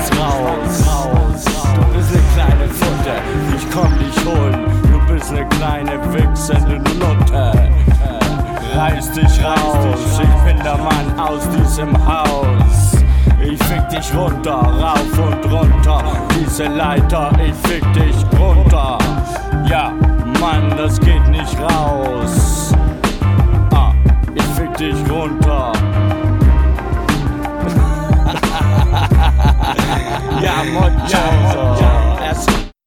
Schwanz raus. Du bist ne kleine Futter, ich komm dich holen. Du bist ne kleine wichsende Nutte. Reiß dich raus, ich bin der Mann aus diesem Haus. Ich fick dich runter, rauf und runter. Diese Leiter, ich fick dich runter. Ja, Mann, das geht nicht raus. Ah, ich fick dich runter.